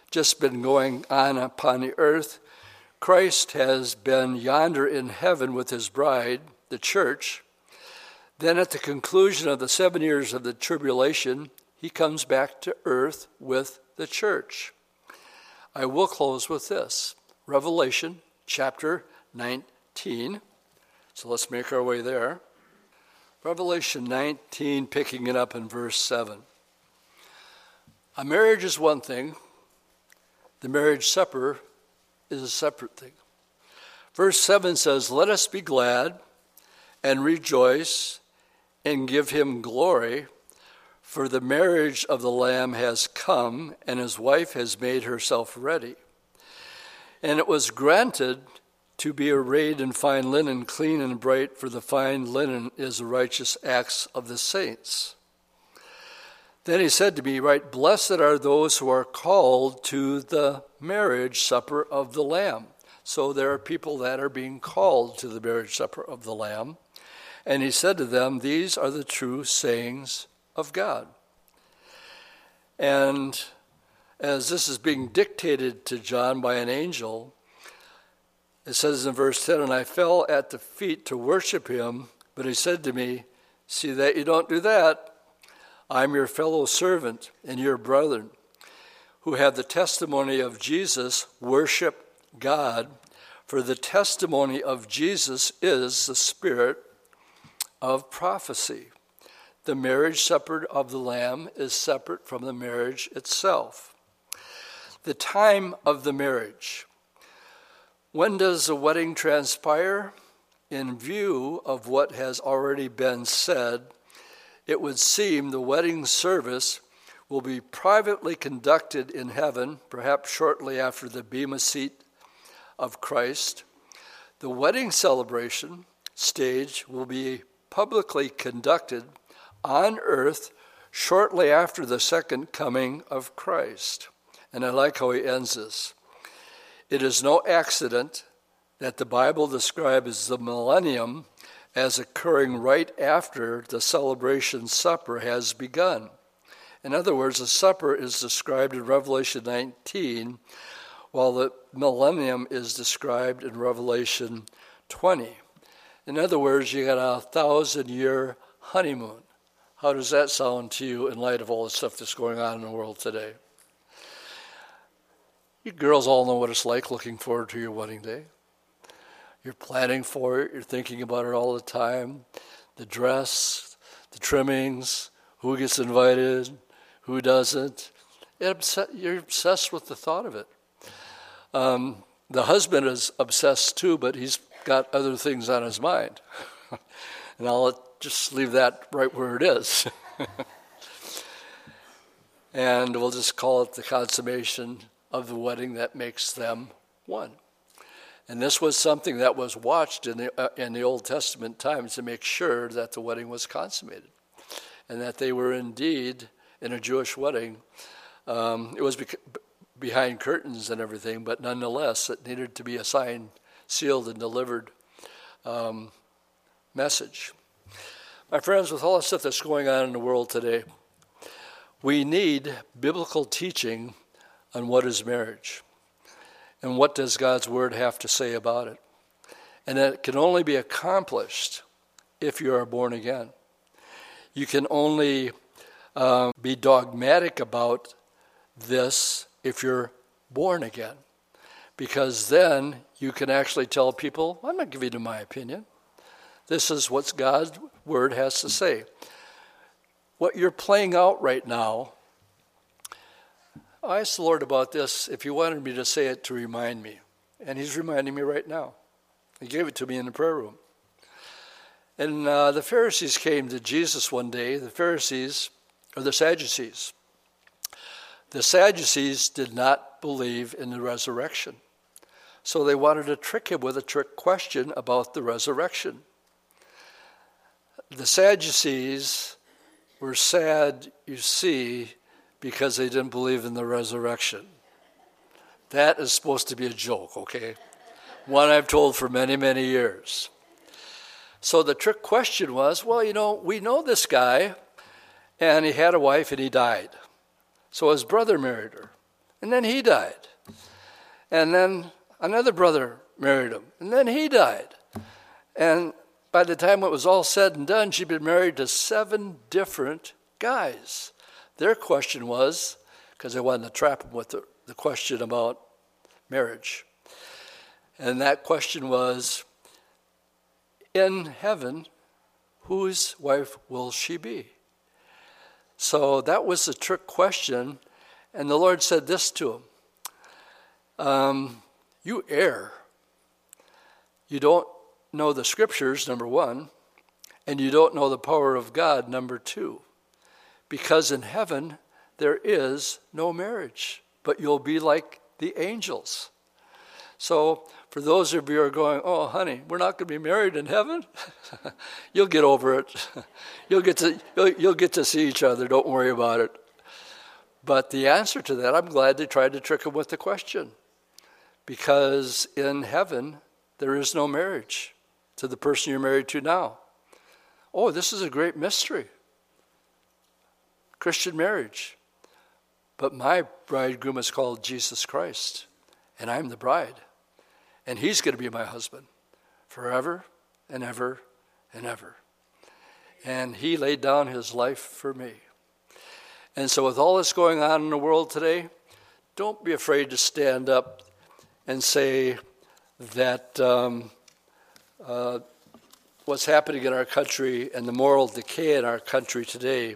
just been going on upon the earth, Christ has been yonder in heaven with his bride, the church. Then, at the conclusion of the seven years of the tribulation, he comes back to earth with the church. I will close with this Revelation chapter 19. So let's make our way there. Revelation 19, picking it up in verse 7. A marriage is one thing, the marriage supper is a separate thing. Verse 7 says, Let us be glad and rejoice and give him glory, for the marriage of the Lamb has come, and his wife has made herself ready. And it was granted to be arrayed in fine linen, clean and bright, for the fine linen is the righteous acts of the saints. Then he said to me, Right, blessed are those who are called to the marriage supper of the Lamb. So there are people that are being called to the marriage supper of the Lamb. And he said to them, These are the true sayings of God. And as this is being dictated to John by an angel, it says in verse 10 And I fell at the feet to worship him, but he said to me, See that you don't do that. I'm your fellow servant and your brother who have the testimony of Jesus worship God, for the testimony of Jesus is the spirit of prophecy. The marriage supper of the Lamb is separate from the marriage itself. The time of the marriage. When does the wedding transpire? In view of what has already been said, it would seem the wedding service will be privately conducted in heaven, perhaps shortly after the Bema seat of Christ. The wedding celebration stage will be publicly conducted on earth shortly after the second coming of Christ. And I like how he ends this. It is no accident that the Bible describes the millennium as occurring right after the celebration supper has begun. In other words, the supper is described in Revelation 19, while the millennium is described in Revelation 20. In other words, you got a thousand year honeymoon. How does that sound to you in light of all the stuff that's going on in the world today? You girls all know what it's like looking forward to your wedding day. You're planning for it, you're thinking about it all the time. The dress, the trimmings, who gets invited, who doesn't. You're obsessed with the thought of it. Um, the husband is obsessed too, but he's got other things on his mind. and I'll just leave that right where it is. and we'll just call it the consummation of the wedding that makes them one. And this was something that was watched in the, uh, in the Old Testament times to make sure that the wedding was consummated and that they were indeed in a Jewish wedding. Um, it was behind curtains and everything, but nonetheless, it needed to be a signed, sealed, and delivered um, message. My friends, with all the stuff that's going on in the world today, we need biblical teaching on what is marriage. And what does God's Word have to say about it? And it can only be accomplished if you are born again. You can only uh, be dogmatic about this if you're born again. Because then you can actually tell people, I'm not giving you my opinion. This is what God's Word has to say. What you're playing out right now I asked the Lord about this if He wanted me to say it to remind me. And He's reminding me right now. He gave it to me in the prayer room. And uh, the Pharisees came to Jesus one day. The Pharisees, or the Sadducees. The Sadducees did not believe in the resurrection. So they wanted to trick him with a trick question about the resurrection. The Sadducees were sad, you see, because they didn't believe in the resurrection. That is supposed to be a joke, okay? One I've told for many, many years. So the trick question was well, you know, we know this guy, and he had a wife and he died. So his brother married her, and then he died. And then another brother married him, and then he died. And by the time it was all said and done, she'd been married to seven different guys. Their question was because they wanted to trap him with the, the question about marriage. And that question was in heaven, whose wife will she be? So that was the trick question. And the Lord said this to him um, You err. You don't know the scriptures, number one, and you don't know the power of God, number two. Because in heaven, there is no marriage, but you'll be like the angels. So, for those of you who are going, oh, honey, we're not going to be married in heaven, you'll get over it. you'll, get to, you'll, you'll get to see each other. Don't worry about it. But the answer to that, I'm glad they tried to trick him with the question. Because in heaven, there is no marriage to the person you're married to now. Oh, this is a great mystery Christian marriage. But my bridegroom is called Jesus Christ, and I'm the bride. And he's going to be my husband forever and ever and ever. And he laid down his life for me. And so, with all this going on in the world today, don't be afraid to stand up and say that um, uh, what's happening in our country and the moral decay in our country today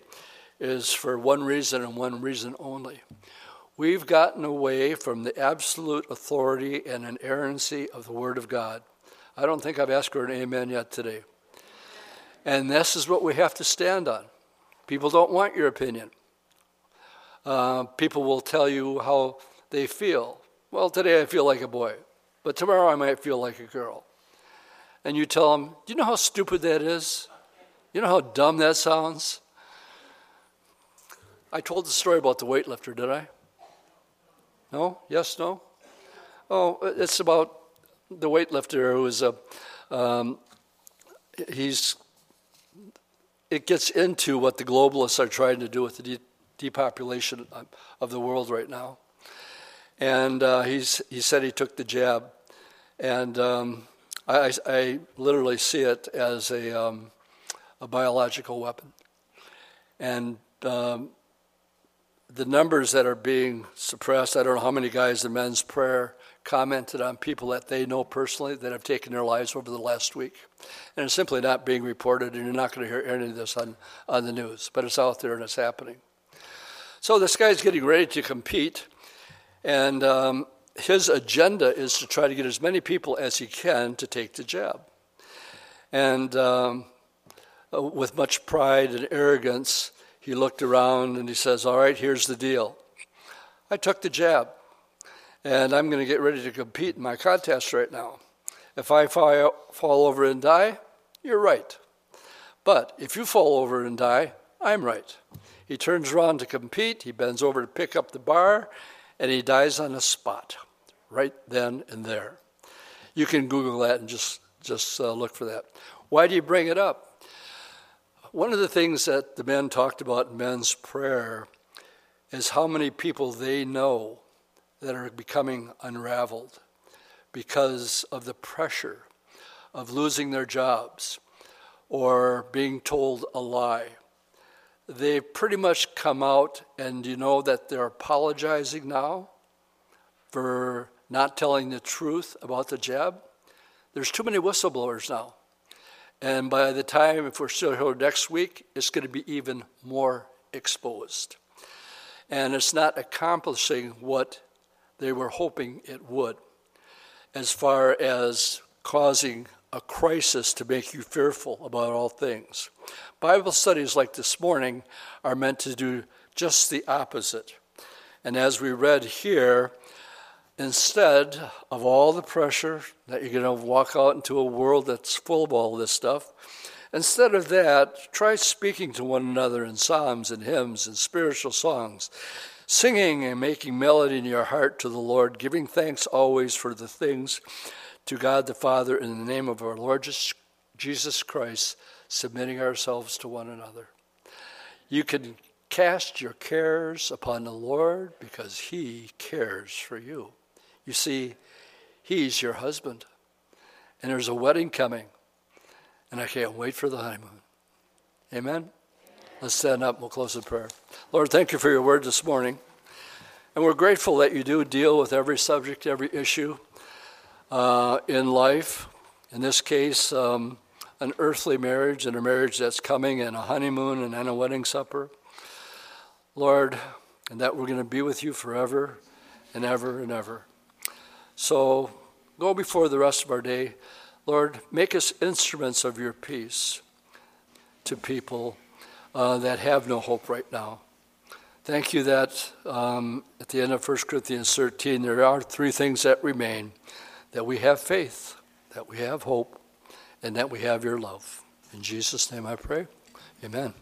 is for one reason and one reason only. We've gotten away from the absolute authority and inerrancy of the Word of God. I don't think I've asked for an amen yet today. And this is what we have to stand on. People don't want your opinion. Uh, people will tell you how they feel. Well, today I feel like a boy, but tomorrow I might feel like a girl. And you tell them, Do you know how stupid that is? You know how dumb that sounds? I told the story about the weightlifter, did I? No? Yes? No? Oh, it's about the weightlifter who is a. Um, he's. It gets into what the globalists are trying to do with the de- depopulation of the world right now. And uh, he's, he said he took the jab. And um, I, I, literally see it as a, um, a biological weapon. And um, the numbers that are being suppressed, I don't know how many guys in men's prayer commented on people that they know personally that have taken their lives over the last week. And it's simply not being reported, and you're not going to hear any of this on, on the news, but it's out there and it's happening. So this guy's getting ready to compete, and um, his agenda is to try to get as many people as he can to take the jab. And um, with much pride and arrogance, he looked around and he says, All right, here's the deal. I took the jab, and I'm going to get ready to compete in my contest right now. If I fall over and die, you're right. But if you fall over and die, I'm right. He turns around to compete, he bends over to pick up the bar, and he dies on the spot, right then and there. You can Google that and just, just uh, look for that. Why do you bring it up? One of the things that the men talked about in men's prayer is how many people they know that are becoming unraveled because of the pressure of losing their jobs or being told a lie. They've pretty much come out, and you know that they're apologizing now for not telling the truth about the jab. There's too many whistleblowers now. And by the time, if we're still here next week, it's going to be even more exposed. And it's not accomplishing what they were hoping it would, as far as causing a crisis to make you fearful about all things. Bible studies like this morning are meant to do just the opposite. And as we read here, Instead of all the pressure that you're going to walk out into a world that's full of all this stuff, instead of that, try speaking to one another in psalms and hymns and spiritual songs, singing and making melody in your heart to the Lord, giving thanks always for the things to God the Father in the name of our Lord Jesus Christ, submitting ourselves to one another. You can cast your cares upon the Lord because He cares for you. You see, He's your husband, and there's a wedding coming, and I can't wait for the honeymoon. Amen? Let's stand up. and We'll close in prayer. Lord, thank you for your word this morning. And we're grateful that you do deal with every subject, every issue uh, in life. In this case, um, an earthly marriage and a marriage that's coming, and a honeymoon and then a wedding supper. Lord, and that we're going to be with you forever and ever and ever. So go before the rest of our day. Lord, make us instruments of your peace to people uh, that have no hope right now. Thank you that um, at the end of 1 Corinthians 13, there are three things that remain that we have faith, that we have hope, and that we have your love. In Jesus' name I pray. Amen.